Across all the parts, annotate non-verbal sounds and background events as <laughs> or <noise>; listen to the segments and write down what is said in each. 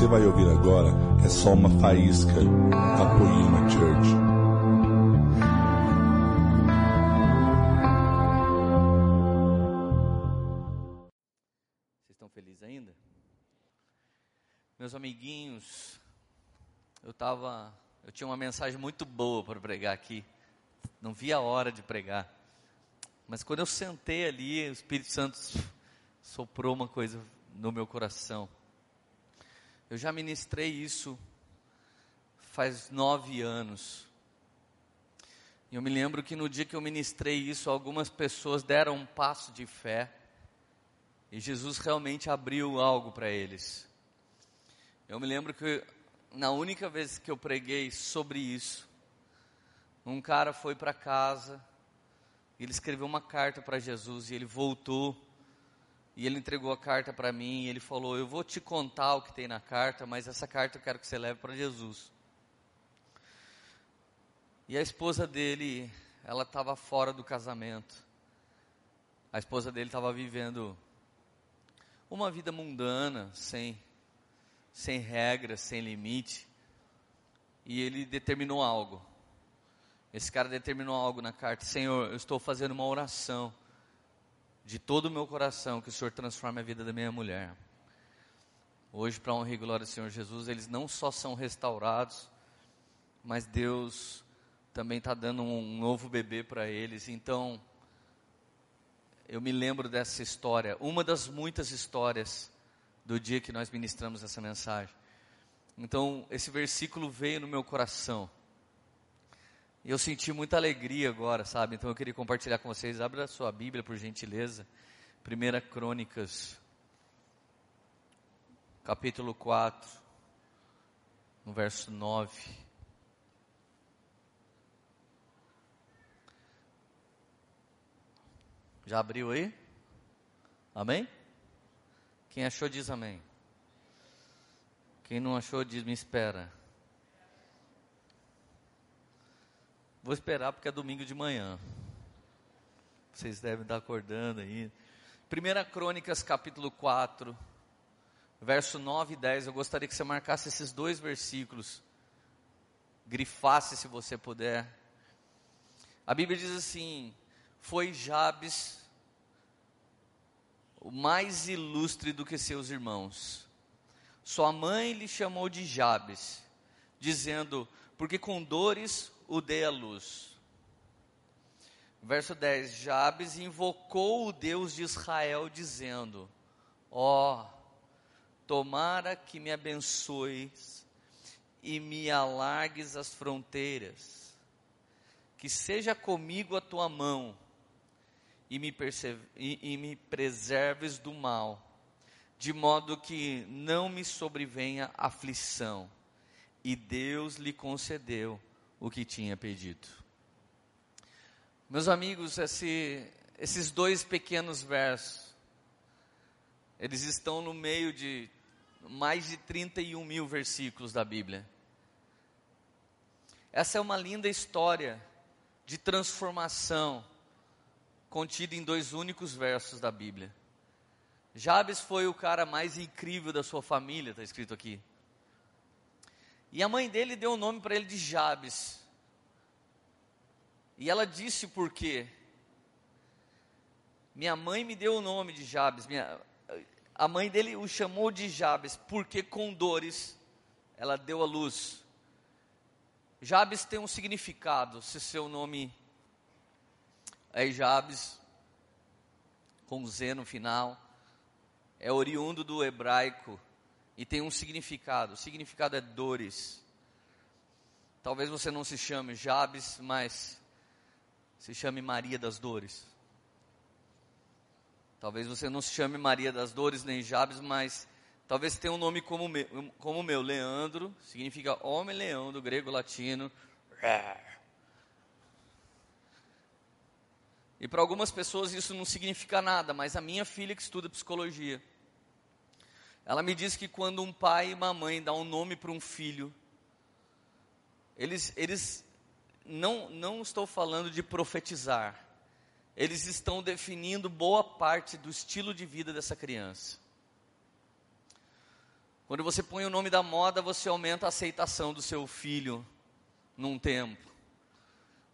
você vai ouvir agora é só uma faísca da Poema Church. Vocês estão felizes ainda? Meus amiguinhos, eu tava, eu tinha uma mensagem muito boa para pregar aqui. Não vi a hora de pregar. Mas quando eu sentei ali, o Espírito Santo soprou uma coisa no meu coração. Eu já ministrei isso faz nove anos. E eu me lembro que no dia que eu ministrei isso, algumas pessoas deram um passo de fé. E Jesus realmente abriu algo para eles. Eu me lembro que na única vez que eu preguei sobre isso, um cara foi para casa, ele escreveu uma carta para Jesus e ele voltou e ele entregou a carta para mim e ele falou: Eu vou te contar o que tem na carta, mas essa carta eu quero que você leve para Jesus. E a esposa dele, ela estava fora do casamento. A esposa dele estava vivendo uma vida mundana, sem, sem regras, sem limite. E ele determinou algo. Esse cara determinou algo na carta: Senhor, eu estou fazendo uma oração de todo o meu coração que o Senhor transforme a vida da minha mulher. Hoje, para honra e glória do Senhor Jesus, eles não só são restaurados, mas Deus também está dando um novo bebê para eles. Então, eu me lembro dessa história, uma das muitas histórias do dia que nós ministramos essa mensagem. Então, esse versículo veio no meu coração. E eu senti muita alegria agora, sabe? Então eu queria compartilhar com vocês. Abra a sua Bíblia, por gentileza. Primeira Crônicas, capítulo 4, no verso 9. Já abriu aí? Amém? Quem achou diz amém. Quem não achou diz me espera. Vou esperar porque é domingo de manhã. Vocês devem estar acordando aí. 1 Crônicas capítulo 4, verso 9 e 10. Eu gostaria que você marcasse esses dois versículos. Grifasse se você puder. A Bíblia diz assim: Foi Jabes o mais ilustre do que seus irmãos. Sua mãe lhe chamou de Jabes, dizendo: Porque com dores o dê à luz. Verso 10: Jabes invocou o Deus de Israel, dizendo: Ó, oh, tomara que me abençoes e me alargues as fronteiras, que seja comigo a tua mão e me, e, e me preserves do mal, de modo que não me sobrevenha aflição. E Deus lhe concedeu o que tinha pedido. Meus amigos, esse, esses dois pequenos versos, eles estão no meio de mais de 31 mil versículos da Bíblia. Essa é uma linda história de transformação contida em dois únicos versos da Bíblia. Jabes foi o cara mais incrível da sua família, está escrito aqui. E a mãe dele deu o nome para ele de Jabes. E ela disse por quê? Minha mãe me deu o nome de Jabes. Minha, a mãe dele o chamou de Jabes porque com dores ela deu a luz. Jabes tem um significado, se seu nome é Jabes, com Z no final, é oriundo do hebraico e tem um significado. O significado é dores. Talvez você não se chame Jabes, mas se chame Maria das Dores. Talvez você não se chame Maria das Dores nem Jabes, mas talvez tenha um nome como meu, como meu Leandro, significa homem leão do grego latino. E para algumas pessoas isso não significa nada, mas a minha filha que estuda psicologia, ela me disse que quando um pai e uma mãe dão um nome para um filho, eles, eles não, não estou falando de profetizar, eles estão definindo boa parte do estilo de vida dessa criança. Quando você põe o nome da moda, você aumenta a aceitação do seu filho num tempo.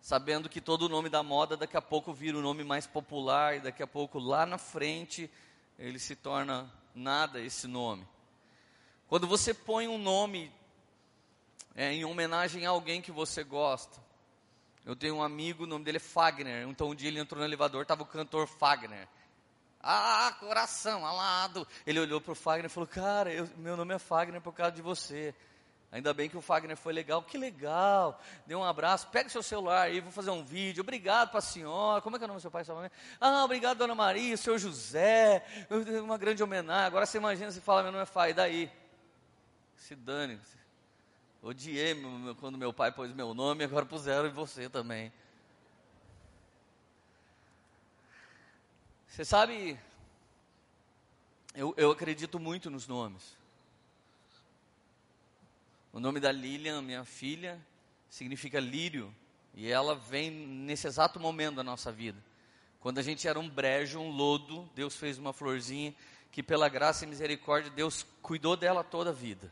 Sabendo que todo o nome da moda daqui a pouco vira o nome mais popular e daqui a pouco lá na frente ele se torna nada esse nome. Quando você põe um nome é, em homenagem a alguém que você gosta. Eu tenho um amigo, o nome dele é Fagner. Então um dia ele entrou no elevador, estava o cantor Fagner. Ah, coração, alado. Ele olhou para o Fagner e falou: Cara, eu, meu nome é Fagner por causa de você. Ainda bem que o Fagner foi legal. Que legal. Deu um abraço. Pega seu celular aí, vou fazer um vídeo. Obrigado para a senhora. Como é que é o nome do seu pai e sua mãe? Ah, obrigado, dona Maria, seu José. Uma grande homenagem. Agora você imagina se fala: Meu nome é Fai. E daí? Se dane. Odiei quando meu pai pôs meu nome, agora puseram em você também. Você sabe, eu, eu acredito muito nos nomes. O nome da Lilian, minha filha, significa lírio. E ela vem nesse exato momento da nossa vida. Quando a gente era um brejo, um lodo, Deus fez uma florzinha que, pela graça e misericórdia, Deus cuidou dela toda a vida.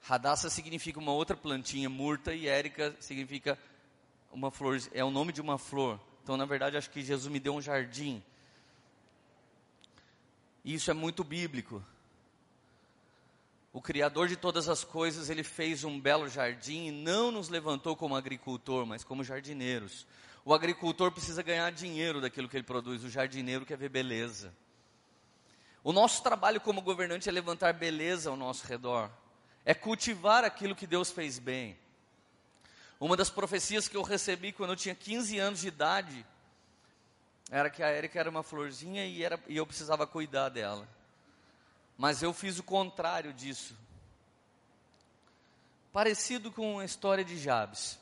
Radassa significa uma outra plantinha, murta, e Érica significa uma flor, é o nome de uma flor. Então, na verdade, acho que Jesus me deu um jardim isso é muito bíblico. O Criador de todas as coisas, ele fez um belo jardim e não nos levantou como agricultor, mas como jardineiros. O agricultor precisa ganhar dinheiro daquilo que ele produz, o jardineiro quer ver beleza. O nosso trabalho como governante é levantar beleza ao nosso redor, é cultivar aquilo que Deus fez bem. Uma das profecias que eu recebi quando eu tinha 15 anos de idade era que a Érica era uma florzinha e, era, e eu precisava cuidar dela. Mas eu fiz o contrário disso. Parecido com a história de Jabes.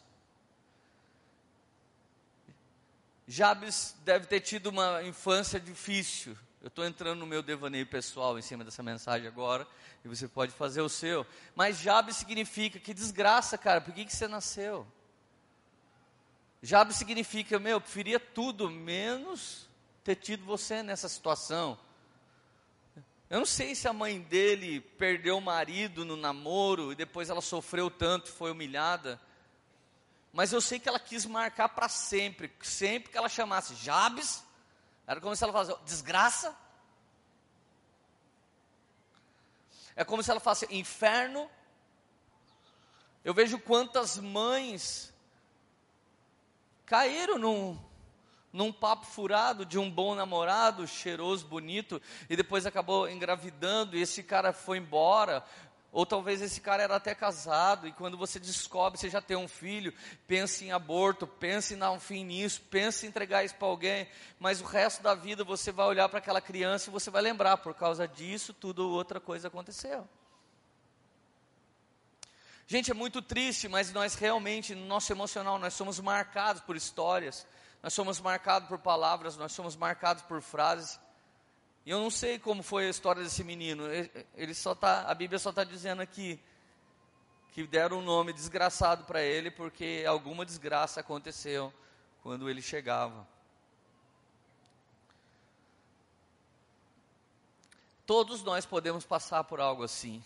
Jabes deve ter tido uma infância difícil. Eu estou entrando no meu devaneio pessoal em cima dessa mensagem agora, e você pode fazer o seu. Mas Jabes significa que desgraça, cara, por que, que você nasceu? Jabes significa, meu, eu preferia tudo menos ter tido você nessa situação. Eu não sei se a mãe dele perdeu o marido no namoro e depois ela sofreu tanto, foi humilhada. Mas eu sei que ela quis marcar para sempre. Sempre que ela chamasse Jabes, era como se ela falasse, desgraça. É como se ela falasse inferno. Eu vejo quantas mães caíram num, num papo furado de um bom namorado, cheiroso, bonito, e depois acabou engravidando e esse cara foi embora. Ou talvez esse cara era até casado, e quando você descobre, você já tem um filho, pense em aborto, pense em dar um fim nisso, pense em entregar isso para alguém, mas o resto da vida você vai olhar para aquela criança e você vai lembrar, por causa disso, tudo outra coisa aconteceu. Gente, é muito triste, mas nós realmente, no nosso emocional, nós somos marcados por histórias, nós somos marcados por palavras, nós somos marcados por frases. E eu não sei como foi a história desse menino. Ele só tá, a Bíblia só está dizendo aqui que deram um nome desgraçado para ele porque alguma desgraça aconteceu quando ele chegava. Todos nós podemos passar por algo assim.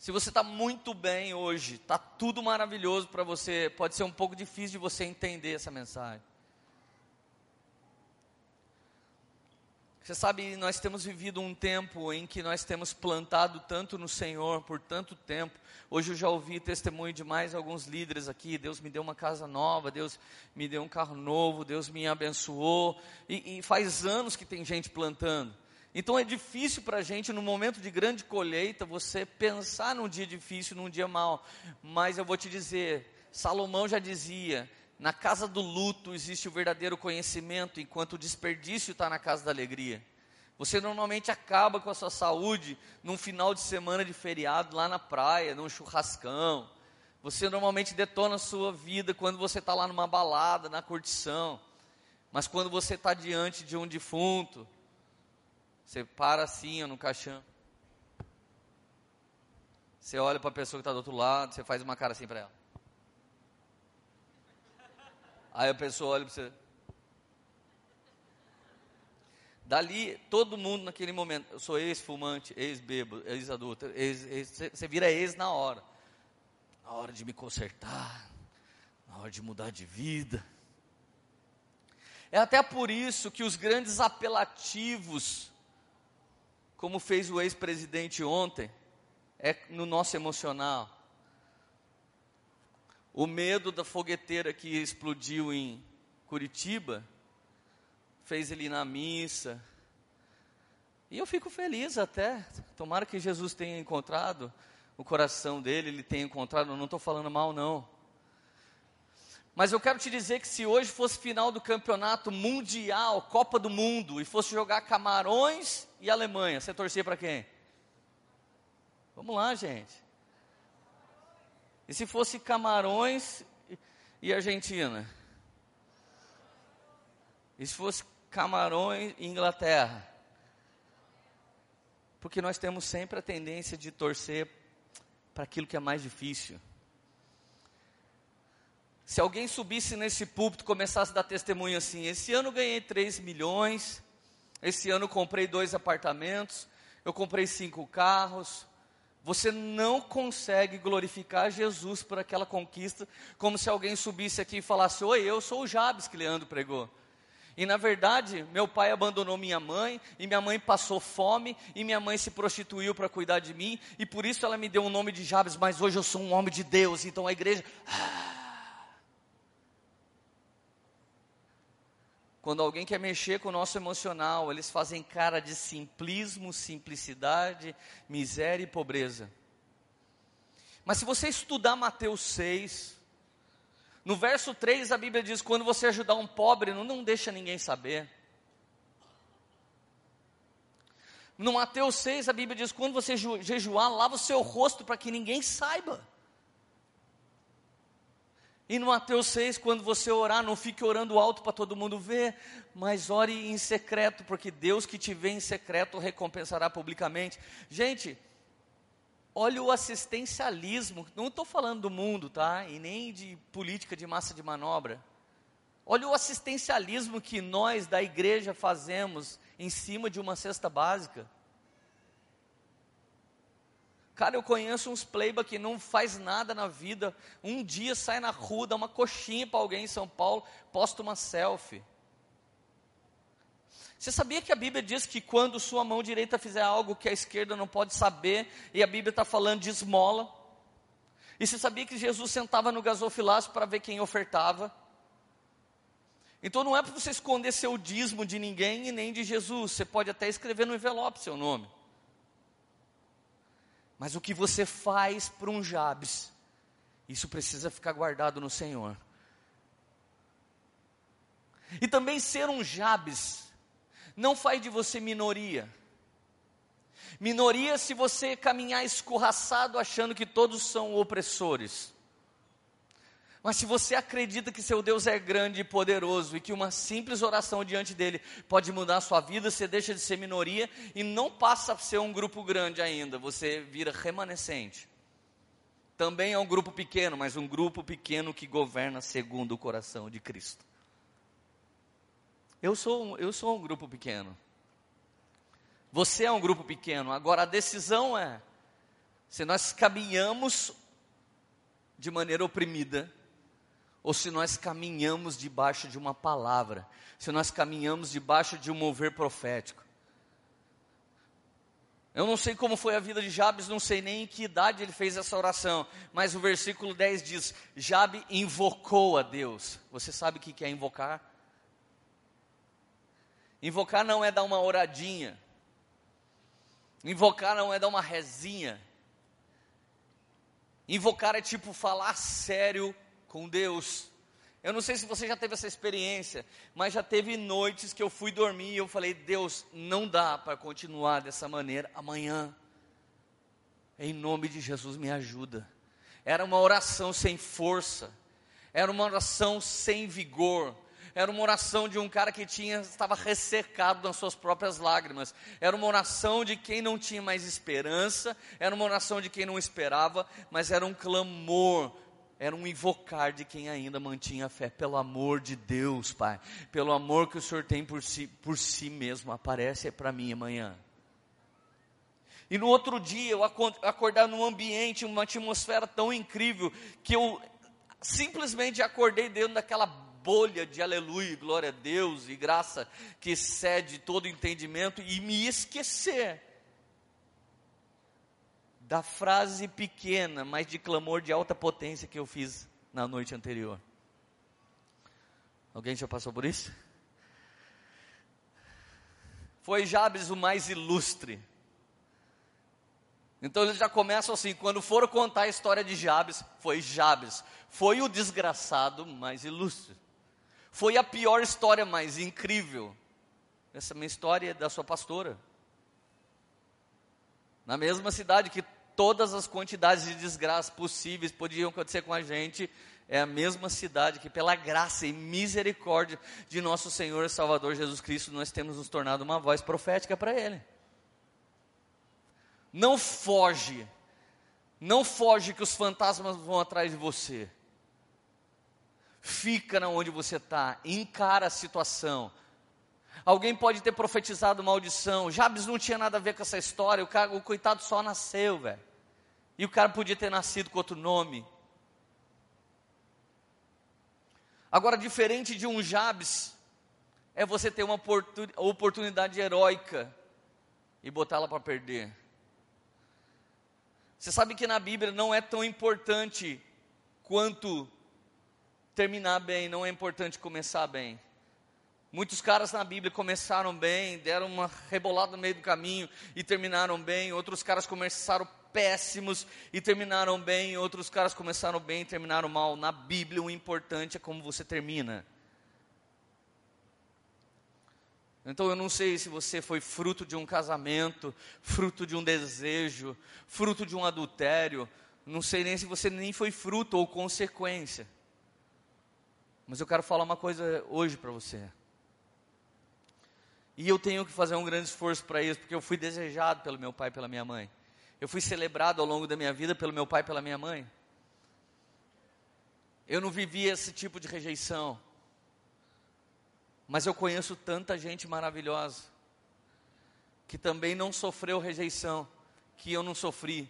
Se você está muito bem hoje, está tudo maravilhoso para você, pode ser um pouco difícil de você entender essa mensagem. Você sabe, nós temos vivido um tempo em que nós temos plantado tanto no Senhor por tanto tempo. Hoje eu já ouvi testemunho de mais alguns líderes aqui. Deus me deu uma casa nova, Deus me deu um carro novo, Deus me abençoou. E, e faz anos que tem gente plantando. Então é difícil para a gente, no momento de grande colheita, você pensar num dia difícil, num dia mau. Mas eu vou te dizer, Salomão já dizia: na casa do luto existe o verdadeiro conhecimento, enquanto o desperdício está na casa da alegria. Você normalmente acaba com a sua saúde num final de semana de feriado lá na praia, num churrascão. Você normalmente detona a sua vida quando você está lá numa balada, na curtição. Mas quando você está diante de um defunto, você para assim, no caixão. Você olha para a pessoa que está do outro lado, você faz uma cara assim para ela. Aí a pessoa olha para você. Dali, todo mundo naquele momento, eu sou ex-fumante, ex-bêbado, ex-adulto, ex, ex, você vira ex na hora. Na hora de me consertar, na hora de mudar de vida. É até por isso que os grandes apelativos, como fez o ex-presidente ontem, é no nosso emocional. O medo da fogueteira que explodiu em Curitiba fez ele ir na missa. E eu fico feliz até. Tomara que Jesus tenha encontrado o coração dele, ele tenha encontrado. Eu não estou falando mal, não. Mas eu quero te dizer que se hoje fosse final do campeonato mundial, Copa do Mundo, e fosse jogar Camarões e Alemanha, você torcia para quem? Vamos lá, gente. E se fosse Camarões e Argentina? E se fosse Camarões e Inglaterra? Porque nós temos sempre a tendência de torcer para aquilo que é mais difícil. Se alguém subisse nesse púlpito começasse a dar testemunho assim: esse ano ganhei 3 milhões, esse ano comprei dois apartamentos, eu comprei cinco carros, você não consegue glorificar Jesus por aquela conquista, como se alguém subisse aqui e falasse: Oi, eu sou o Jabes que Leandro pregou. E na verdade, meu pai abandonou minha mãe, e minha mãe passou fome, e minha mãe se prostituiu para cuidar de mim, e por isso ela me deu o nome de Jabes, mas hoje eu sou um homem de Deus, então a igreja. Ah, Quando alguém quer mexer com o nosso emocional, eles fazem cara de simplismo, simplicidade, miséria e pobreza. Mas se você estudar Mateus 6, no verso 3 a Bíblia diz: quando você ajudar um pobre, não, não deixa ninguém saber. No Mateus 6 a Bíblia diz: quando você jejuar, lava o seu rosto para que ninguém saiba. E no Mateus 6, quando você orar, não fique orando alto para todo mundo ver, mas ore em secreto, porque Deus que te vê em secreto recompensará publicamente. Gente, olha o assistencialismo, não estou falando do mundo, tá? E nem de política de massa de manobra. Olha o assistencialismo que nós da igreja fazemos em cima de uma cesta básica. Cara, eu conheço uns playba que não faz nada na vida. Um dia sai na rua, dá uma coxinha para alguém em São Paulo, posta uma selfie. Você sabia que a Bíblia diz que quando sua mão direita fizer algo que a esquerda não pode saber, e a Bíblia está falando de esmola? E você sabia que Jesus sentava no gasofilácio para ver quem ofertava? Então não é para você esconder seu dízimo de ninguém e nem de Jesus. Você pode até escrever no envelope seu nome. Mas o que você faz para um Jabes, isso precisa ficar guardado no Senhor. E também ser um Jabes não faz de você minoria. Minoria se você caminhar escorraçado achando que todos são opressores. Mas se você acredita que seu Deus é grande e poderoso e que uma simples oração diante dele pode mudar a sua vida, você deixa de ser minoria e não passa a ser um grupo grande ainda, você vira remanescente. Também é um grupo pequeno, mas um grupo pequeno que governa segundo o coração de Cristo. Eu sou, eu sou um grupo pequeno. Você é um grupo pequeno. Agora a decisão é: se nós caminhamos de maneira oprimida, ou se nós caminhamos debaixo de uma palavra, se nós caminhamos debaixo de um mover profético. Eu não sei como foi a vida de Jabes, não sei nem em que idade ele fez essa oração, mas o versículo 10 diz: Jabe invocou a Deus. Você sabe o que é invocar? Invocar não é dar uma oradinha, invocar não é dar uma rezinha, invocar é tipo falar sério com Deus. Eu não sei se você já teve essa experiência, mas já teve noites que eu fui dormir e eu falei: Deus, não dá para continuar dessa maneira amanhã. Em nome de Jesus, me ajuda. Era uma oração sem força, era uma oração sem vigor, era uma oração de um cara que tinha estava ressecado nas suas próprias lágrimas. Era uma oração de quem não tinha mais esperança, era uma oração de quem não esperava, mas era um clamor era um invocar de quem ainda mantinha fé. Pelo amor de Deus, Pai. Pelo amor que o Senhor tem por si, por si mesmo. Aparece para mim amanhã. E no outro dia eu acordar num ambiente, uma atmosfera tão incrível, que eu simplesmente acordei dentro daquela bolha de aleluia, glória a Deus e graça que cede todo entendimento e me esquecer da frase pequena, mas de clamor de alta potência que eu fiz na noite anterior. Alguém já passou por isso? Foi Jabes o mais ilustre. Então eles já começam assim, quando foram contar a história de Jabes, foi Jabes, foi o desgraçado mais ilustre. Foi a pior história mais incrível. Essa minha história é da sua pastora. Na mesma cidade que todas as quantidades de desgraça possíveis podiam acontecer com a gente, é a mesma cidade que, pela graça e misericórdia de nosso Senhor e Salvador Jesus Cristo, nós temos nos tornado uma voz profética para Ele. Não foge, não foge que os fantasmas vão atrás de você. Fica na onde você está, encara a situação, Alguém pode ter profetizado maldição. Jabes não tinha nada a ver com essa história. O, cara, o coitado só nasceu, velho. E o cara podia ter nascido com outro nome. Agora, diferente de um Jabes, é você ter uma oportunidade heróica e botá-la para perder. Você sabe que na Bíblia não é tão importante quanto terminar bem, não é importante começar bem. Muitos caras na Bíblia começaram bem, deram uma rebolada no meio do caminho e terminaram bem. Outros caras começaram péssimos e terminaram bem, outros caras começaram bem e terminaram mal. Na Bíblia, o importante é como você termina. Então eu não sei se você foi fruto de um casamento, fruto de um desejo, fruto de um adultério, não sei nem se você nem foi fruto ou consequência. Mas eu quero falar uma coisa hoje para você. E eu tenho que fazer um grande esforço para isso, porque eu fui desejado pelo meu pai e pela minha mãe. Eu fui celebrado ao longo da minha vida pelo meu pai e pela minha mãe. Eu não vivi esse tipo de rejeição. Mas eu conheço tanta gente maravilhosa que também não sofreu rejeição, que eu não sofri,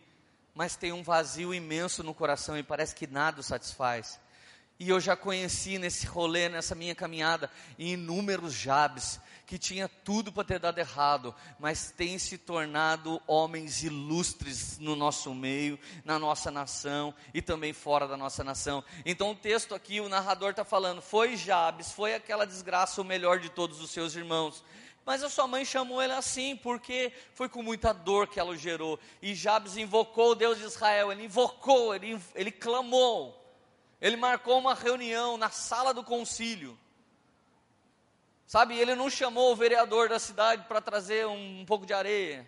mas tem um vazio imenso no coração e parece que nada o satisfaz. E eu já conheci nesse rolê, nessa minha caminhada, inúmeros Jabes que tinha tudo para ter dado errado, mas tem se tornado homens ilustres no nosso meio, na nossa nação e também fora da nossa nação. Então o texto aqui, o narrador está falando: foi Jabes, foi aquela desgraça o melhor de todos os seus irmãos. Mas a sua mãe chamou ele assim, porque foi com muita dor que ela o gerou. E Jabes invocou o Deus de Israel, ele invocou, ele, ele clamou. Ele marcou uma reunião na sala do concílio. Sabe, ele não chamou o vereador da cidade para trazer um, um, pouco de areia.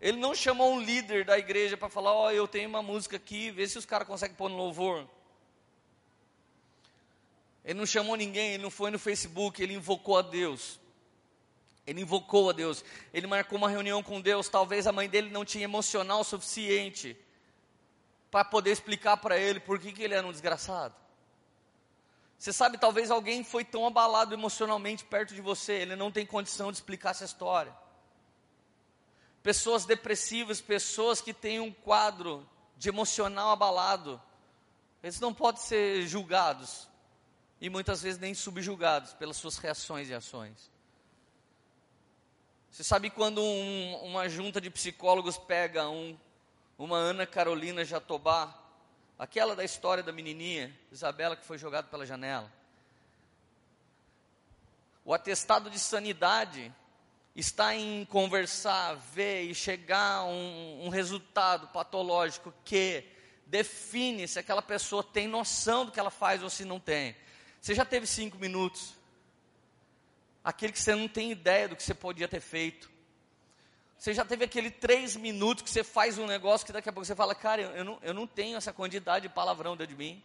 Ele não chamou um líder da igreja para falar: Ó, oh, eu tenho uma música aqui, vê se os caras conseguem pôr no louvor. Ele não chamou ninguém, ele não foi no Facebook, ele invocou a Deus. Ele invocou a Deus. Ele marcou uma reunião com Deus. Talvez a mãe dele não tinha emocional suficiente para poder explicar para ele por que, que ele era um desgraçado. Você sabe, talvez alguém foi tão abalado emocionalmente perto de você, ele não tem condição de explicar essa história. Pessoas depressivas, pessoas que têm um quadro de emocional abalado, eles não podem ser julgados e muitas vezes nem subjugados pelas suas reações e ações. Você sabe quando um, uma junta de psicólogos pega um uma Ana Carolina Jatobá, aquela da história da menininha, Isabela, que foi jogada pela janela. O atestado de sanidade está em conversar, ver e chegar a um, um resultado patológico que define se aquela pessoa tem noção do que ela faz ou se não tem. Você já teve cinco minutos? Aquele que você não tem ideia do que você podia ter feito. Você já teve aquele três minutos que você faz um negócio que daqui a pouco você fala, cara, eu não, eu não tenho essa quantidade de palavrão dentro de mim.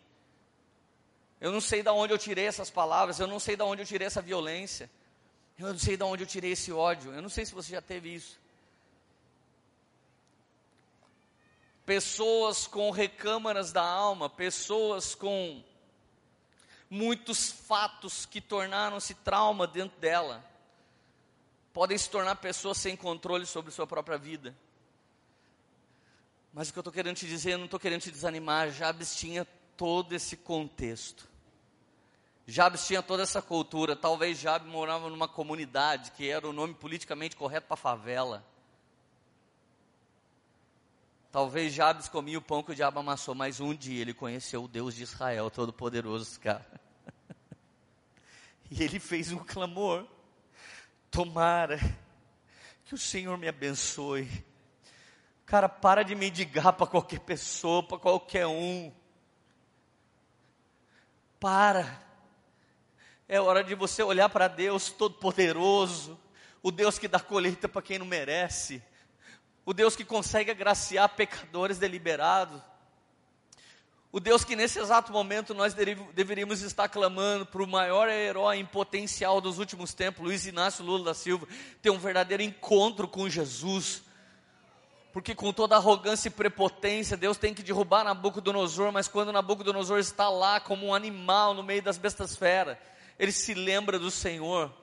Eu não sei de onde eu tirei essas palavras, eu não sei de onde eu tirei essa violência. Eu não sei de onde eu tirei esse ódio. Eu não sei se você já teve isso. pessoas com recâmaras da alma, pessoas com muitos fatos que tornaram-se trauma dentro dela, podem se tornar pessoas sem controle sobre sua própria vida. Mas o que eu estou querendo te dizer, eu não estou querendo te desanimar, Jabes tinha todo esse contexto. Jabes tinha toda essa cultura, talvez Jabes morava numa comunidade que era o nome politicamente correto para favela. Talvez Jabes comia o pão que o diabo amassou, mas um dia ele conheceu o Deus de Israel, todo-poderoso, cara. <laughs> E ele fez um clamor: Tomara que o Senhor me abençoe. Cara, para de mendigar para qualquer pessoa, para qualquer um. Para. É hora de você olhar para Deus Todo-Poderoso, o Deus que dá colheita para quem não merece o Deus que consegue agraciar pecadores deliberados, o Deus que nesse exato momento nós deveríamos estar clamando para o maior herói em potencial dos últimos tempos, Luiz Inácio Lula da Silva, ter um verdadeiro encontro com Jesus. Porque com toda arrogância e prepotência, Deus tem que derrubar Nabucodonosor, mas quando Nabucodonosor está lá como um animal no meio das bestas feras, ele se lembra do Senhor.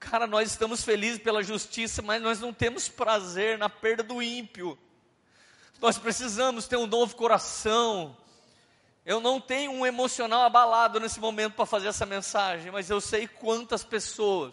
Cara, nós estamos felizes pela justiça, mas nós não temos prazer na perda do ímpio. Nós precisamos ter um novo coração. Eu não tenho um emocional abalado nesse momento para fazer essa mensagem, mas eu sei quantas pessoas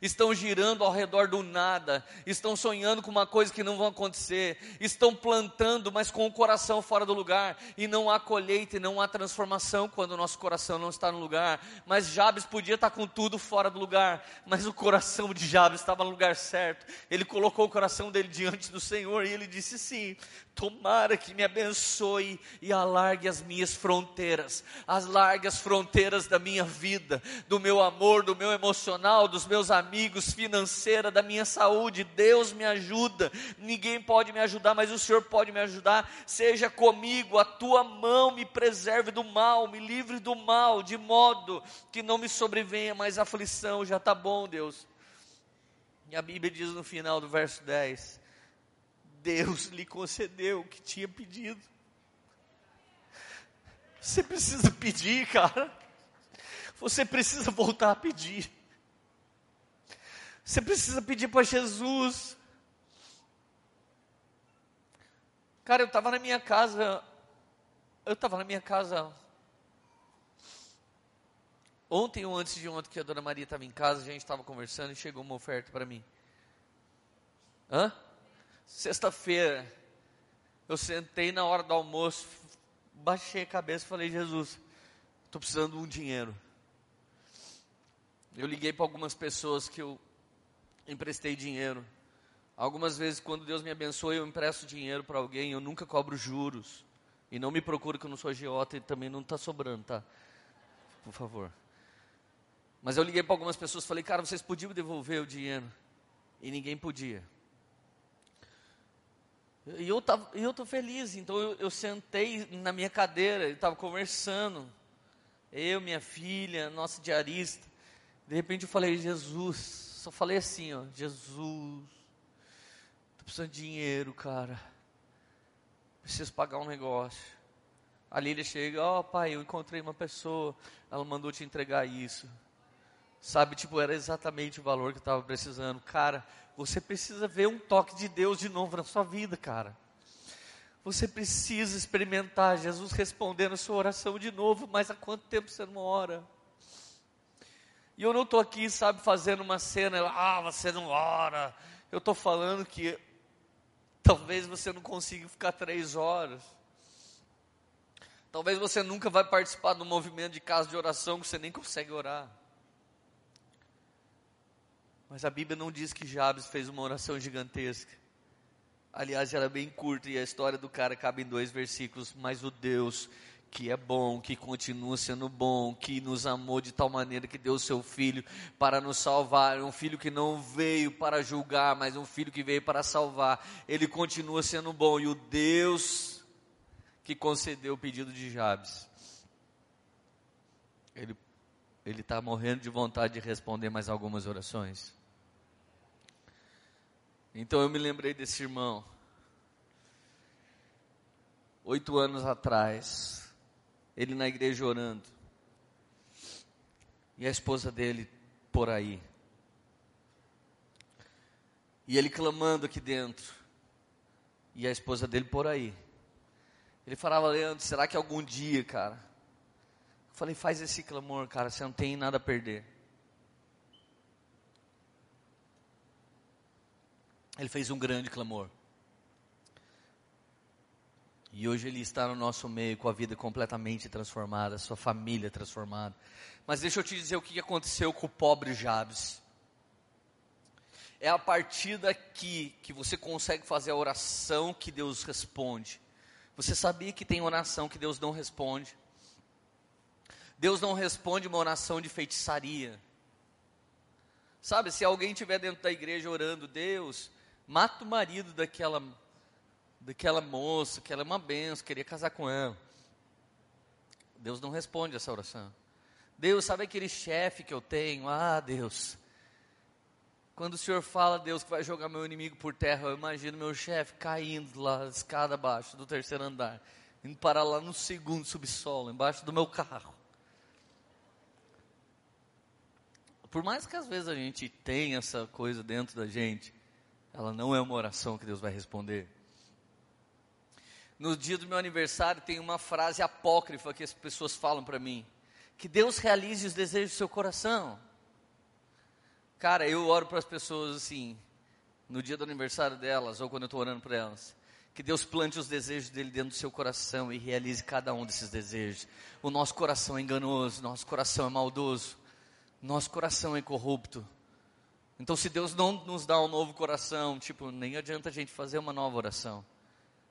estão girando ao redor do nada, estão sonhando com uma coisa que não vai acontecer, estão plantando, mas com o coração fora do lugar, e não há colheita e não há transformação quando o nosso coração não está no lugar. Mas Jabes podia estar com tudo fora do lugar, mas o coração de Jabes estava no lugar certo. Ele colocou o coração dele diante do Senhor e ele disse sim: Tomara que me abençoe e alargue as minhas fronteiras, as largas fronteiras da minha vida, do meu amor, do meu emocional, dos meus amigos, financeira, da minha saúde. Deus me ajuda. Ninguém pode me ajudar, mas o Senhor pode me ajudar. Seja comigo, a tua mão me preserve do mal, me livre do mal, de modo que não me sobrevenha mais aflição. Já está bom, Deus. E a Bíblia diz no final do verso 10: Deus lhe concedeu o que tinha pedido. Você precisa pedir, cara. Você precisa voltar a pedir. Você precisa pedir para Jesus. Cara, eu estava na minha casa. Eu estava na minha casa. Ontem ou antes de ontem, que a dona Maria estava em casa, a gente estava conversando e chegou uma oferta para mim. Hã? Sexta-feira, eu sentei na hora do almoço, baixei a cabeça e falei: Jesus, estou precisando de um dinheiro. Eu liguei para algumas pessoas que eu emprestei dinheiro. Algumas vezes, quando Deus me abençoa, eu empresto dinheiro para alguém, eu nunca cobro juros. E não me procure que eu não sou agiota e também não está sobrando, tá? Por favor. Mas eu liguei para algumas pessoas e falei, cara, vocês podiam devolver o dinheiro? E ninguém podia. E eu estou feliz, então eu, eu, sentei na minha cadeira, e estava conversando, eu, minha filha, nossa diarista. De repente eu falei, Jesus, só falei assim, ó, Jesus, estou precisando de dinheiro, cara. Preciso pagar um negócio. A Lília chega, ó oh, pai, eu encontrei uma pessoa, ela mandou te entregar isso. Sabe, tipo, era exatamente o valor que eu estava precisando. Cara, você precisa ver um toque de Deus de novo na sua vida, cara. Você precisa experimentar Jesus respondendo a sua oração de novo, mas há quanto tempo você não ora? E eu não estou aqui, sabe, fazendo uma cena, ah, você não ora. Eu estou falando que talvez você não consiga ficar três horas. Talvez você nunca vai participar do movimento de casa de oração que você nem consegue orar. Mas a Bíblia não diz que Jabes fez uma oração gigantesca. Aliás, era bem curta e a história do cara cabe em dois versículos. Mas o Deus que é bom, que continua sendo bom, que nos amou de tal maneira que deu seu filho para nos salvar, um filho que não veio para julgar, mas um filho que veio para salvar. Ele continua sendo bom e o Deus que concedeu o pedido de Jabes, ele ele está morrendo de vontade de responder mais algumas orações. Então eu me lembrei desse irmão. oito anos atrás, ele na igreja orando, e a esposa dele por aí, e ele clamando aqui dentro, e a esposa dele por aí. Ele falava, Leandro, será que algum dia, cara? Eu falei, faz esse clamor, cara, você não tem nada a perder. Ele fez um grande clamor. E hoje ele está no nosso meio com a vida completamente transformada, sua família transformada. Mas deixa eu te dizer o que aconteceu com o pobre Jabes. É a partir daqui que você consegue fazer a oração que Deus responde. Você sabia que tem oração que Deus não responde? Deus não responde uma oração de feitiçaria. Sabe, se alguém estiver dentro da igreja orando, Deus, mata o marido daquela, daquela moça, que ela é uma benção, queria casar com ela. Deus não responde essa oração. Deus, sabe aquele chefe que eu tenho? Ah, Deus. Quando o Senhor fala, Deus, que vai jogar meu inimigo por terra, eu imagino meu chefe caindo lá, escada abaixo do terceiro andar, indo parar lá no segundo subsolo, embaixo do meu carro. Por mais que às vezes a gente tenha essa coisa dentro da gente, ela não é uma oração que Deus vai responder. No dia do meu aniversário tem uma frase apócrifa que as pessoas falam para mim: que Deus realize os desejos do seu coração. Cara, eu oro para as pessoas assim, no dia do aniversário delas, ou quando eu estou orando para elas. Que Deus plante os desejos dele dentro do seu coração e realize cada um desses desejos. O nosso coração é enganoso, nosso coração é maldoso, nosso coração é corrupto. Então, se Deus não nos dá um novo coração, tipo, nem adianta a gente fazer uma nova oração.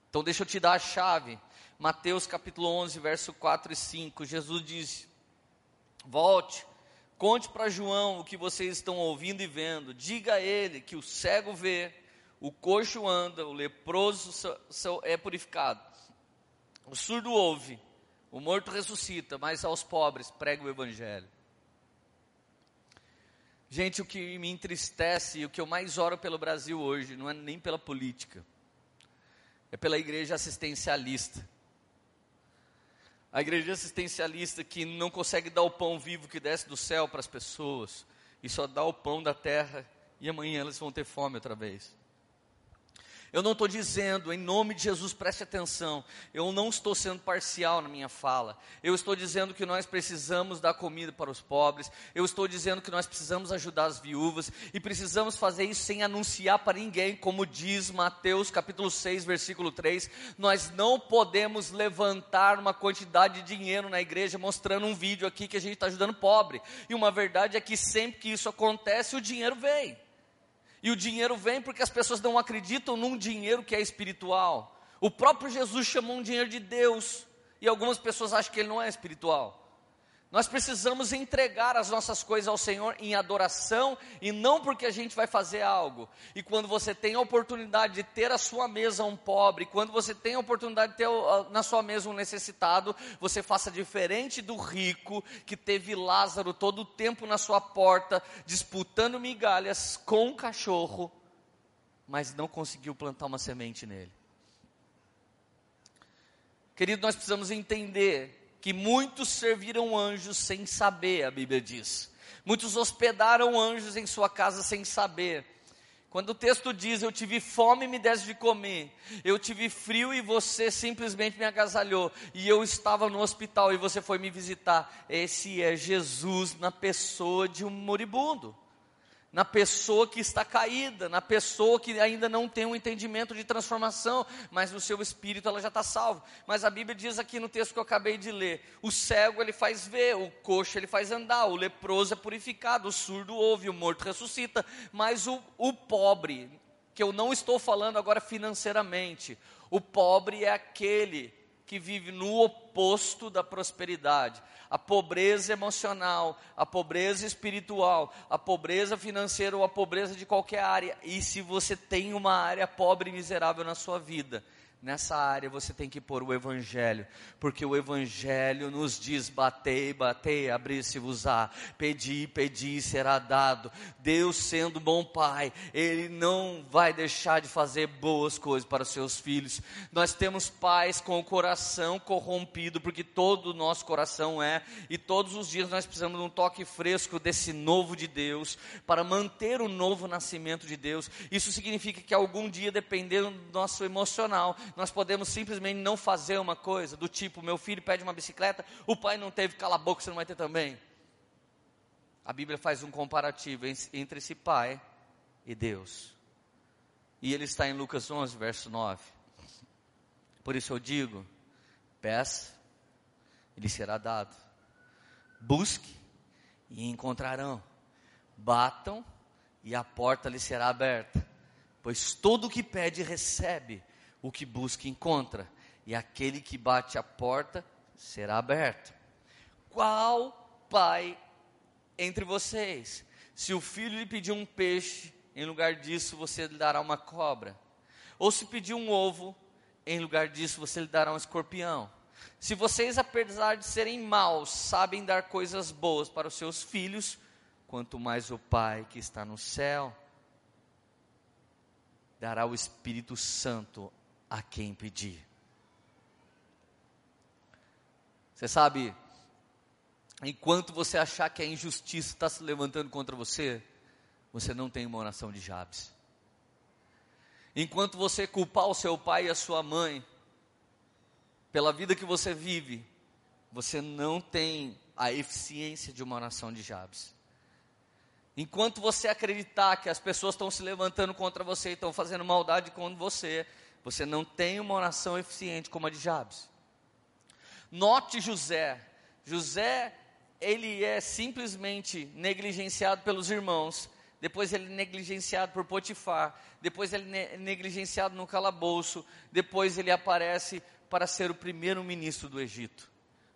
Então, deixa eu te dar a chave. Mateus capítulo 11, verso 4 e 5. Jesus diz: Volte, conte para João o que vocês estão ouvindo e vendo. Diga a ele que o cego vê, o coxo anda, o leproso é purificado, o surdo ouve, o morto ressuscita, mas aos pobres prega o evangelho. Gente, o que me entristece e o que eu mais oro pelo Brasil hoje não é nem pela política, é pela igreja assistencialista. A igreja assistencialista que não consegue dar o pão vivo que desce do céu para as pessoas e só dá o pão da terra e amanhã elas vão ter fome outra vez. Eu não estou dizendo, em nome de Jesus, preste atenção, eu não estou sendo parcial na minha fala. Eu estou dizendo que nós precisamos dar comida para os pobres, eu estou dizendo que nós precisamos ajudar as viúvas e precisamos fazer isso sem anunciar para ninguém, como diz Mateus capítulo 6, versículo 3. Nós não podemos levantar uma quantidade de dinheiro na igreja mostrando um vídeo aqui que a gente está ajudando pobre. E uma verdade é que sempre que isso acontece, o dinheiro vem. E o dinheiro vem porque as pessoas não acreditam num dinheiro que é espiritual. O próprio Jesus chamou um dinheiro de Deus. E algumas pessoas acham que ele não é espiritual. Nós precisamos entregar as nossas coisas ao Senhor em adoração e não porque a gente vai fazer algo. E quando você tem a oportunidade de ter a sua mesa um pobre, quando você tem a oportunidade de ter na sua mesa um necessitado, você faça diferente do rico que teve Lázaro todo o tempo na sua porta, disputando migalhas com um cachorro, mas não conseguiu plantar uma semente nele. Querido, nós precisamos entender que muitos serviram anjos sem saber, a Bíblia diz. Muitos hospedaram anjos em sua casa sem saber. Quando o texto diz, eu tive fome e me deste de comer, eu tive frio e você simplesmente me agasalhou, e eu estava no hospital e você foi me visitar, esse é Jesus na pessoa de um moribundo na pessoa que está caída, na pessoa que ainda não tem um entendimento de transformação, mas no seu espírito ela já está salva. Mas a Bíblia diz aqui no texto que eu acabei de ler: o cego ele faz ver, o coxo ele faz andar, o leproso é purificado, o surdo ouve, o morto ressuscita, mas o, o pobre, que eu não estou falando agora financeiramente, o pobre é aquele que vive no oposto da prosperidade. A pobreza emocional, a pobreza espiritual, a pobreza financeira ou a pobreza de qualquer área. E se você tem uma área pobre e miserável na sua vida, Nessa área você tem que pôr o Evangelho, porque o Evangelho nos diz: batei, batei, abrir-se-vos-á, pedi, pedi, será dado. Deus, sendo bom Pai, Ele não vai deixar de fazer boas coisas para os seus filhos. Nós temos pais com o coração corrompido, porque todo o nosso coração é, e todos os dias nós precisamos de um toque fresco desse novo de Deus, para manter o novo nascimento de Deus. Isso significa que algum dia, dependendo do nosso emocional, nós podemos simplesmente não fazer uma coisa, do tipo, meu filho pede uma bicicleta, o pai não teve, cala a boca, você não vai ter também. A Bíblia faz um comparativo entre esse pai e Deus. E ele está em Lucas 11, verso 9. Por isso eu digo: peça, ele será dado. Busque e encontrarão. Batam e a porta lhe será aberta. Pois todo o que pede recebe, o que busca encontra, e aquele que bate a porta será aberto. Qual pai entre vocês, se o filho lhe pedir um peixe, em lugar disso você lhe dará uma cobra? Ou se pedir um ovo, em lugar disso você lhe dará um escorpião? Se vocês, apesar de serem maus, sabem dar coisas boas para os seus filhos, quanto mais o Pai que está no céu dará o Espírito Santo a quem pedir. Você sabe, enquanto você achar que a injustiça está se levantando contra você, você não tem uma oração de Jabes. Enquanto você culpar o seu pai e a sua mãe pela vida que você vive, você não tem a eficiência de uma oração de Jabes. Enquanto você acreditar que as pessoas estão se levantando contra você e estão fazendo maldade com você, você não tem uma oração eficiente como a de Jabes. Note José. José, ele é simplesmente negligenciado pelos irmãos, depois ele é negligenciado por Potifar, depois ele é negligenciado no calabouço, depois ele aparece para ser o primeiro ministro do Egito.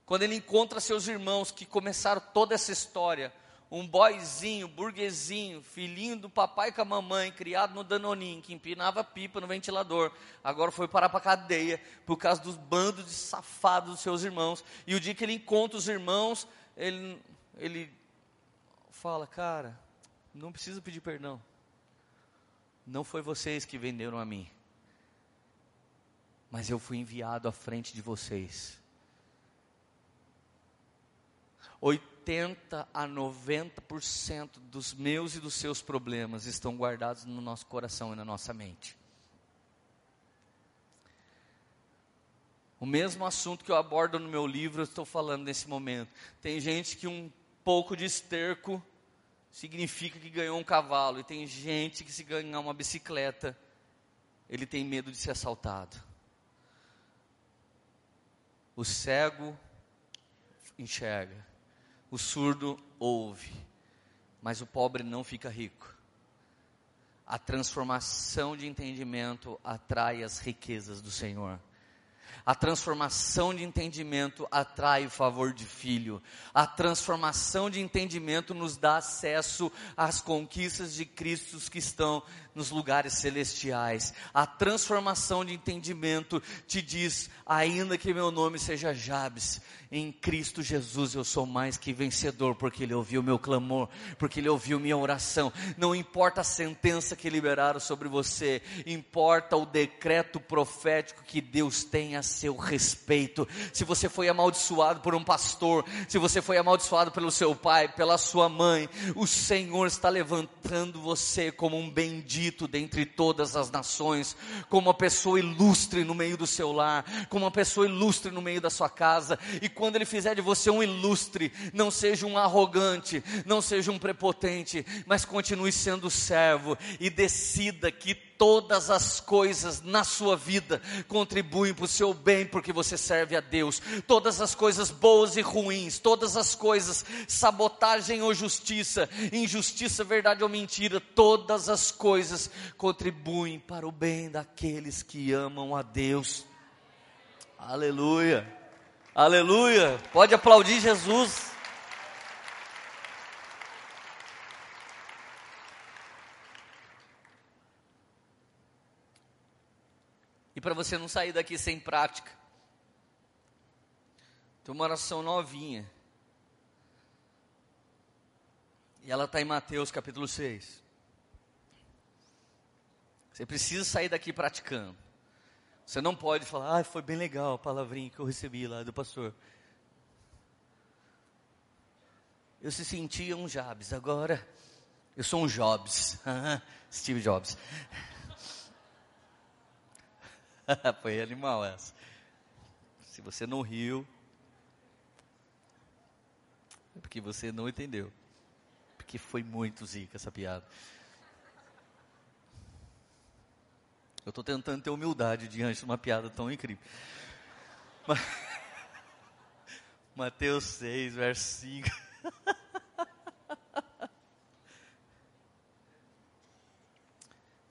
Quando ele encontra seus irmãos que começaram toda essa história, um boyzinho, burguesinho, filhinho do papai com a mamãe, criado no Danoninho, que empinava pipa no ventilador, agora foi parar para cadeia por causa dos bandos de safados dos seus irmãos. E o dia que ele encontra os irmãos, ele, ele fala: Cara, não precisa pedir perdão. Não foi vocês que venderam a mim, mas eu fui enviado à frente de vocês 80 a 90% dos meus e dos seus problemas estão guardados no nosso coração e na nossa mente. O mesmo assunto que eu abordo no meu livro, eu estou falando nesse momento. Tem gente que um pouco de esterco significa que ganhou um cavalo, e tem gente que se ganhar uma bicicleta, ele tem medo de ser assaltado. O cego enxerga, o surdo ouve, mas o pobre não fica rico. A transformação de entendimento atrai as riquezas do Senhor. A transformação de entendimento atrai o favor de filho. A transformação de entendimento nos dá acesso às conquistas de Cristo que estão nos lugares celestiais. A transformação de entendimento te diz: ainda que meu nome seja Jabes, em Cristo Jesus eu sou mais que vencedor, porque Ele ouviu meu clamor, porque Ele ouviu minha oração. Não importa a sentença que liberaram sobre você, importa o decreto profético que Deus tem a seu respeito. Se você foi amaldiçoado por um pastor, se você foi amaldiçoado pelo seu pai, pela sua mãe, o Senhor está levantando você como um bendito dentre todas as nações, como uma pessoa ilustre no meio do seu lar, como uma pessoa ilustre no meio da sua casa. E quando Ele fizer de você um ilustre, não seja um arrogante, não seja um prepotente, mas continue sendo servo e decida que todas as coisas na sua vida contribuem para o seu bem, porque você serve a Deus. Todas as coisas boas e ruins, todas as coisas, sabotagem ou justiça, injustiça, verdade ou mentira, todas as coisas contribuem para o bem daqueles que amam a Deus. Aleluia, aleluia. Pode aplaudir Jesus. E para você não sair daqui sem prática, tem uma oração novinha. E ela está em Mateus capítulo 6. Você precisa sair daqui praticando. Você não pode falar, ah, foi bem legal a palavrinha que eu recebi lá do pastor. Eu se sentia um Jabes, agora eu sou um Jobs. <laughs> Steve Jobs. <laughs> foi animal essa. Se você não riu, é porque você não entendeu. Porque foi muito zica essa piada. Eu estou tentando ter humildade diante de uma piada tão incrível. <laughs> Mateus 6, verso 5.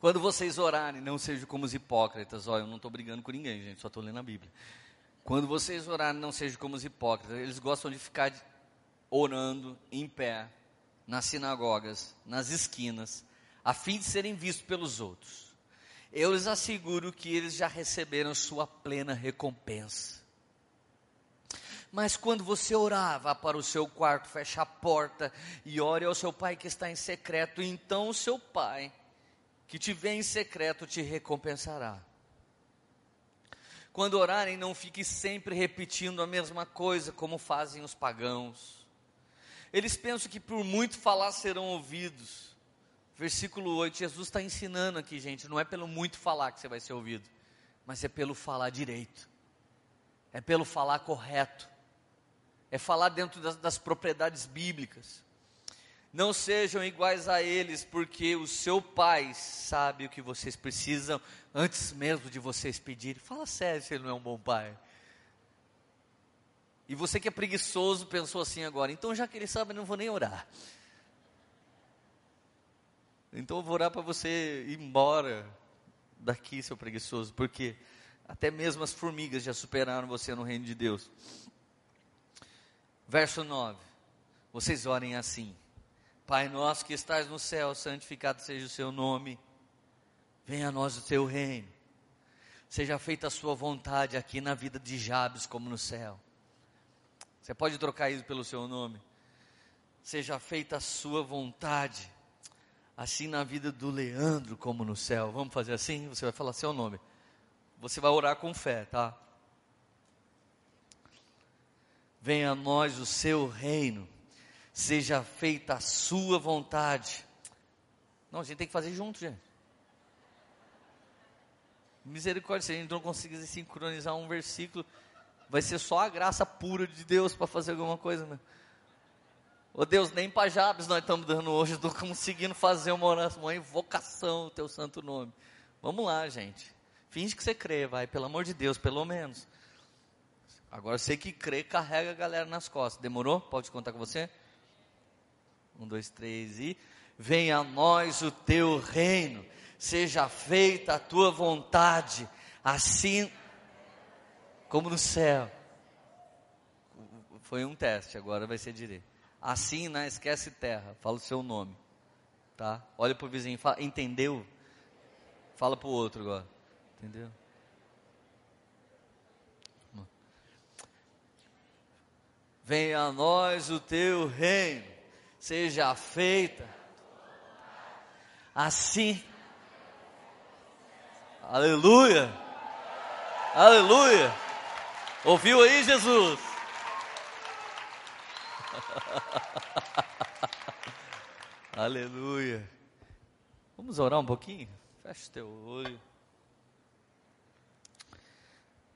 Quando vocês orarem, não sejam como os hipócritas. Olha, eu não estou brigando com ninguém, gente, só estou lendo a Bíblia. Quando vocês orarem, não sejam como os hipócritas. Eles gostam de ficar orando em pé, nas sinagogas, nas esquinas, a fim de serem vistos pelos outros. Eu lhes asseguro que eles já receberam sua plena recompensa. Mas quando você orar, vá para o seu quarto, feche a porta e ore ao seu pai que está em secreto, então o seu pai que te vê em secreto te recompensará. Quando orarem, não fique sempre repetindo a mesma coisa como fazem os pagãos. Eles pensam que por muito falar serão ouvidos. Versículo 8, Jesus está ensinando aqui, gente, não é pelo muito falar que você vai ser ouvido, mas é pelo falar direito, é pelo falar correto, é falar dentro das, das propriedades bíblicas. Não sejam iguais a eles, porque o seu pai sabe o que vocês precisam antes mesmo de vocês pedirem. Fala sério se ele não é um bom pai. E você que é preguiçoso pensou assim agora, então já que ele sabe, eu não vou nem orar. Então eu vou orar para você ir embora daqui, seu preguiçoso, porque até mesmo as formigas já superaram você no reino de Deus. Verso 9: Vocês orem assim. Pai nosso que estás no céu, santificado seja o seu nome. Venha a nós o teu reino. Seja feita a sua vontade aqui na vida de Jabes como no céu. Você pode trocar isso pelo seu nome. Seja feita a sua vontade, assim na vida do Leandro como no céu. Vamos fazer assim? Você vai falar seu nome. Você vai orar com fé, tá? Venha a nós o seu reino seja feita a sua vontade. Não, a gente tem que fazer junto, gente. Misericórdia, se a gente não conseguir sincronizar um versículo, vai ser só a graça pura de Deus para fazer alguma coisa, né? Ô Deus, nem para Jabes nós estamos dando hoje, estou conseguindo fazer uma oração, uma invocação do teu santo nome. Vamos lá, gente. Finge que você crê, vai, pelo amor de Deus, pelo menos. Agora, você que crê, carrega a galera nas costas. Demorou? Pode contar com você? Um, dois, três e. Venha a nós o teu reino, seja feita a tua vontade, assim como no céu. Foi um teste, agora vai ser direito. Assim, não esquece terra, fala o seu nome. Tá? Olha para o vizinho, fala, entendeu? Fala para o outro agora. Entendeu? Venha a nós o teu reino seja feita assim. Aleluia! Aleluia! Ouviu aí, Jesus? <laughs> Aleluia! Vamos orar um pouquinho? Feche teu olho.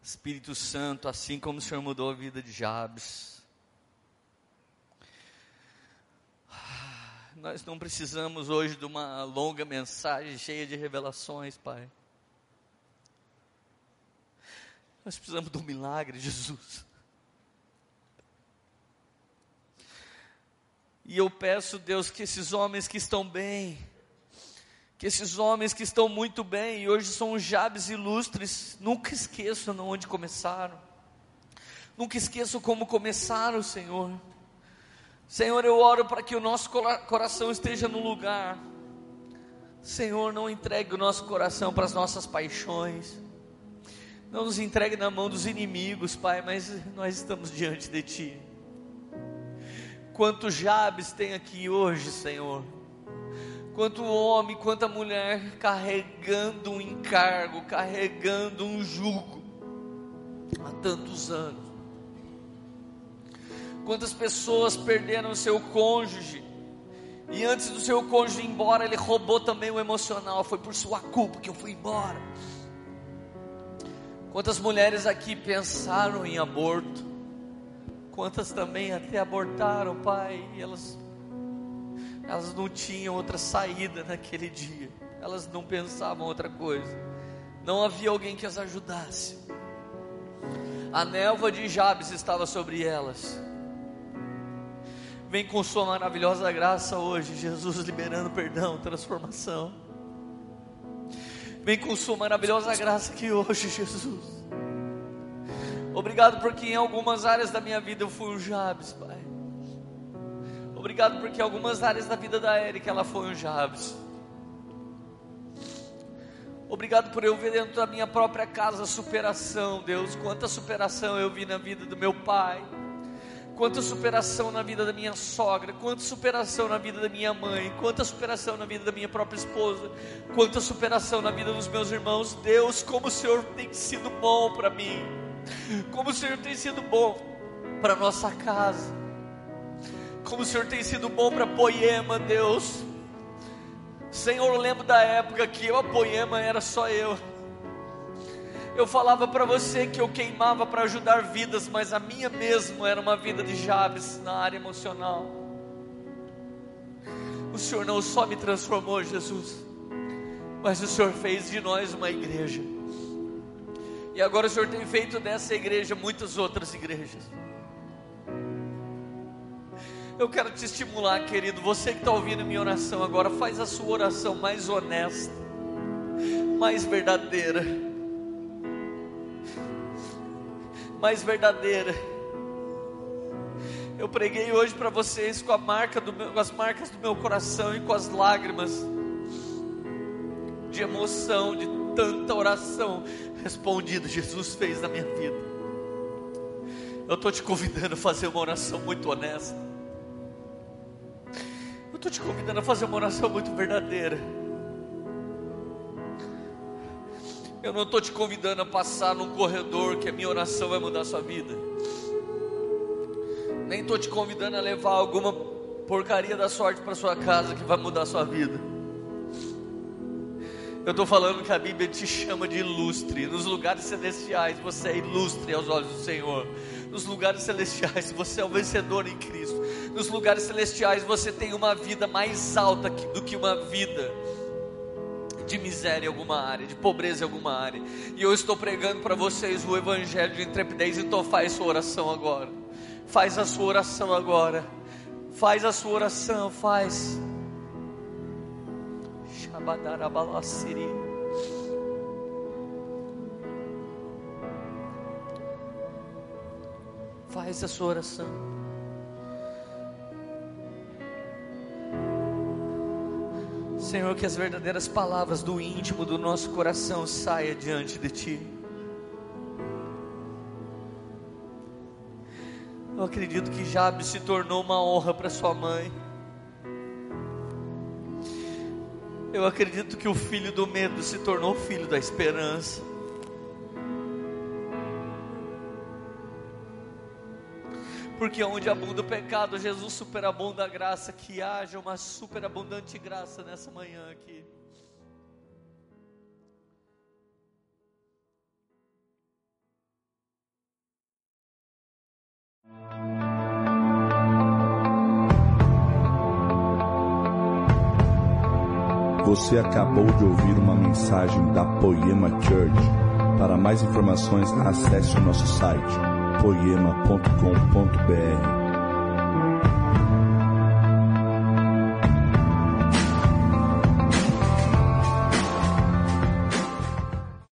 Espírito Santo, assim como o Senhor mudou a vida de Jabes, Nós não precisamos hoje de uma longa mensagem cheia de revelações, Pai. Nós precisamos do milagre, <laughs> Jesus. E eu peço, Deus, que esses homens que estão bem, que esses homens que estão muito bem e hoje são jabes ilustres, nunca esqueçam onde começaram, nunca esqueçam como começaram, Senhor. Senhor, eu oro para que o nosso coração esteja no lugar. Senhor, não entregue o nosso coração para as nossas paixões. Não nos entregue na mão dos inimigos, Pai, mas nós estamos diante de Ti. Quantos Jabes tem aqui hoje, Senhor? Quanto homem, quanta mulher carregando um encargo, carregando um jugo há tantos anos. Quantas pessoas perderam o seu cônjuge, e antes do seu cônjuge ir embora, ele roubou também o emocional, foi por sua culpa que eu fui embora. Quantas mulheres aqui pensaram em aborto, quantas também até abortaram, pai, e elas, elas não tinham outra saída naquele dia, elas não pensavam outra coisa, não havia alguém que as ajudasse. A névoa de Jabes estava sobre elas, Vem com Sua maravilhosa graça hoje, Jesus, liberando perdão, transformação. Vem com Sua maravilhosa graça aqui hoje, Jesus. Obrigado porque em algumas áreas da minha vida eu fui um Jabes, Pai. Obrigado porque em algumas áreas da vida da Érica ela foi um Jabes. Obrigado por eu ver dentro da minha própria casa superação, Deus. Quanta superação eu vi na vida do meu pai Quanta superação na vida da minha sogra, quanta superação na vida da minha mãe, quanta superação na vida da minha própria esposa, quanta superação na vida dos meus irmãos. Deus, como o Senhor tem sido bom para mim, como o Senhor tem sido bom para nossa casa, como o Senhor tem sido bom para Poema, Deus. Senhor, eu lembro da época que eu, a Poema era só eu. Eu falava para você que eu queimava para ajudar vidas, mas a minha mesmo era uma vida de Jabes na área emocional. O Senhor não só me transformou, Jesus, mas o Senhor fez de nós uma igreja. E agora o Senhor tem feito dessa igreja muitas outras igrejas. Eu quero te estimular, querido. Você que está ouvindo minha oração agora, faz a sua oração mais honesta, mais verdadeira mais verdadeira. Eu preguei hoje para vocês com, marca meu, com as marcas do meu coração e com as lágrimas de emoção, de tanta oração respondida Jesus fez na minha vida. Eu estou te convidando a fazer uma oração muito honesta. Eu estou te convidando a fazer uma oração muito verdadeira. Eu não estou te convidando a passar num corredor que a minha oração vai mudar a sua vida. Nem estou te convidando a levar alguma porcaria da sorte para sua casa que vai mudar a sua vida. Eu estou falando que a Bíblia te chama de ilustre. Nos lugares celestiais você é ilustre aos olhos do Senhor. Nos lugares celestiais você é o vencedor em Cristo. Nos lugares celestiais você tem uma vida mais alta do que uma vida de miséria em alguma área, de pobreza em alguma área. E eu estou pregando para vocês o evangelho de intrepidez, então faz sua oração agora. Faz a sua oração agora. Faz a sua oração, faz. Faz a sua oração. Senhor, que as verdadeiras palavras do íntimo do nosso coração saia diante de Ti. Eu acredito que Jabes se tornou uma honra para sua mãe. Eu acredito que o filho do medo se tornou filho da esperança. Porque onde abunda o pecado, Jesus superabunda a graça, que haja uma superabundante graça nessa manhã aqui. Você acabou de ouvir uma mensagem da Poema Church. Para mais informações, acesse o nosso site poema.com.br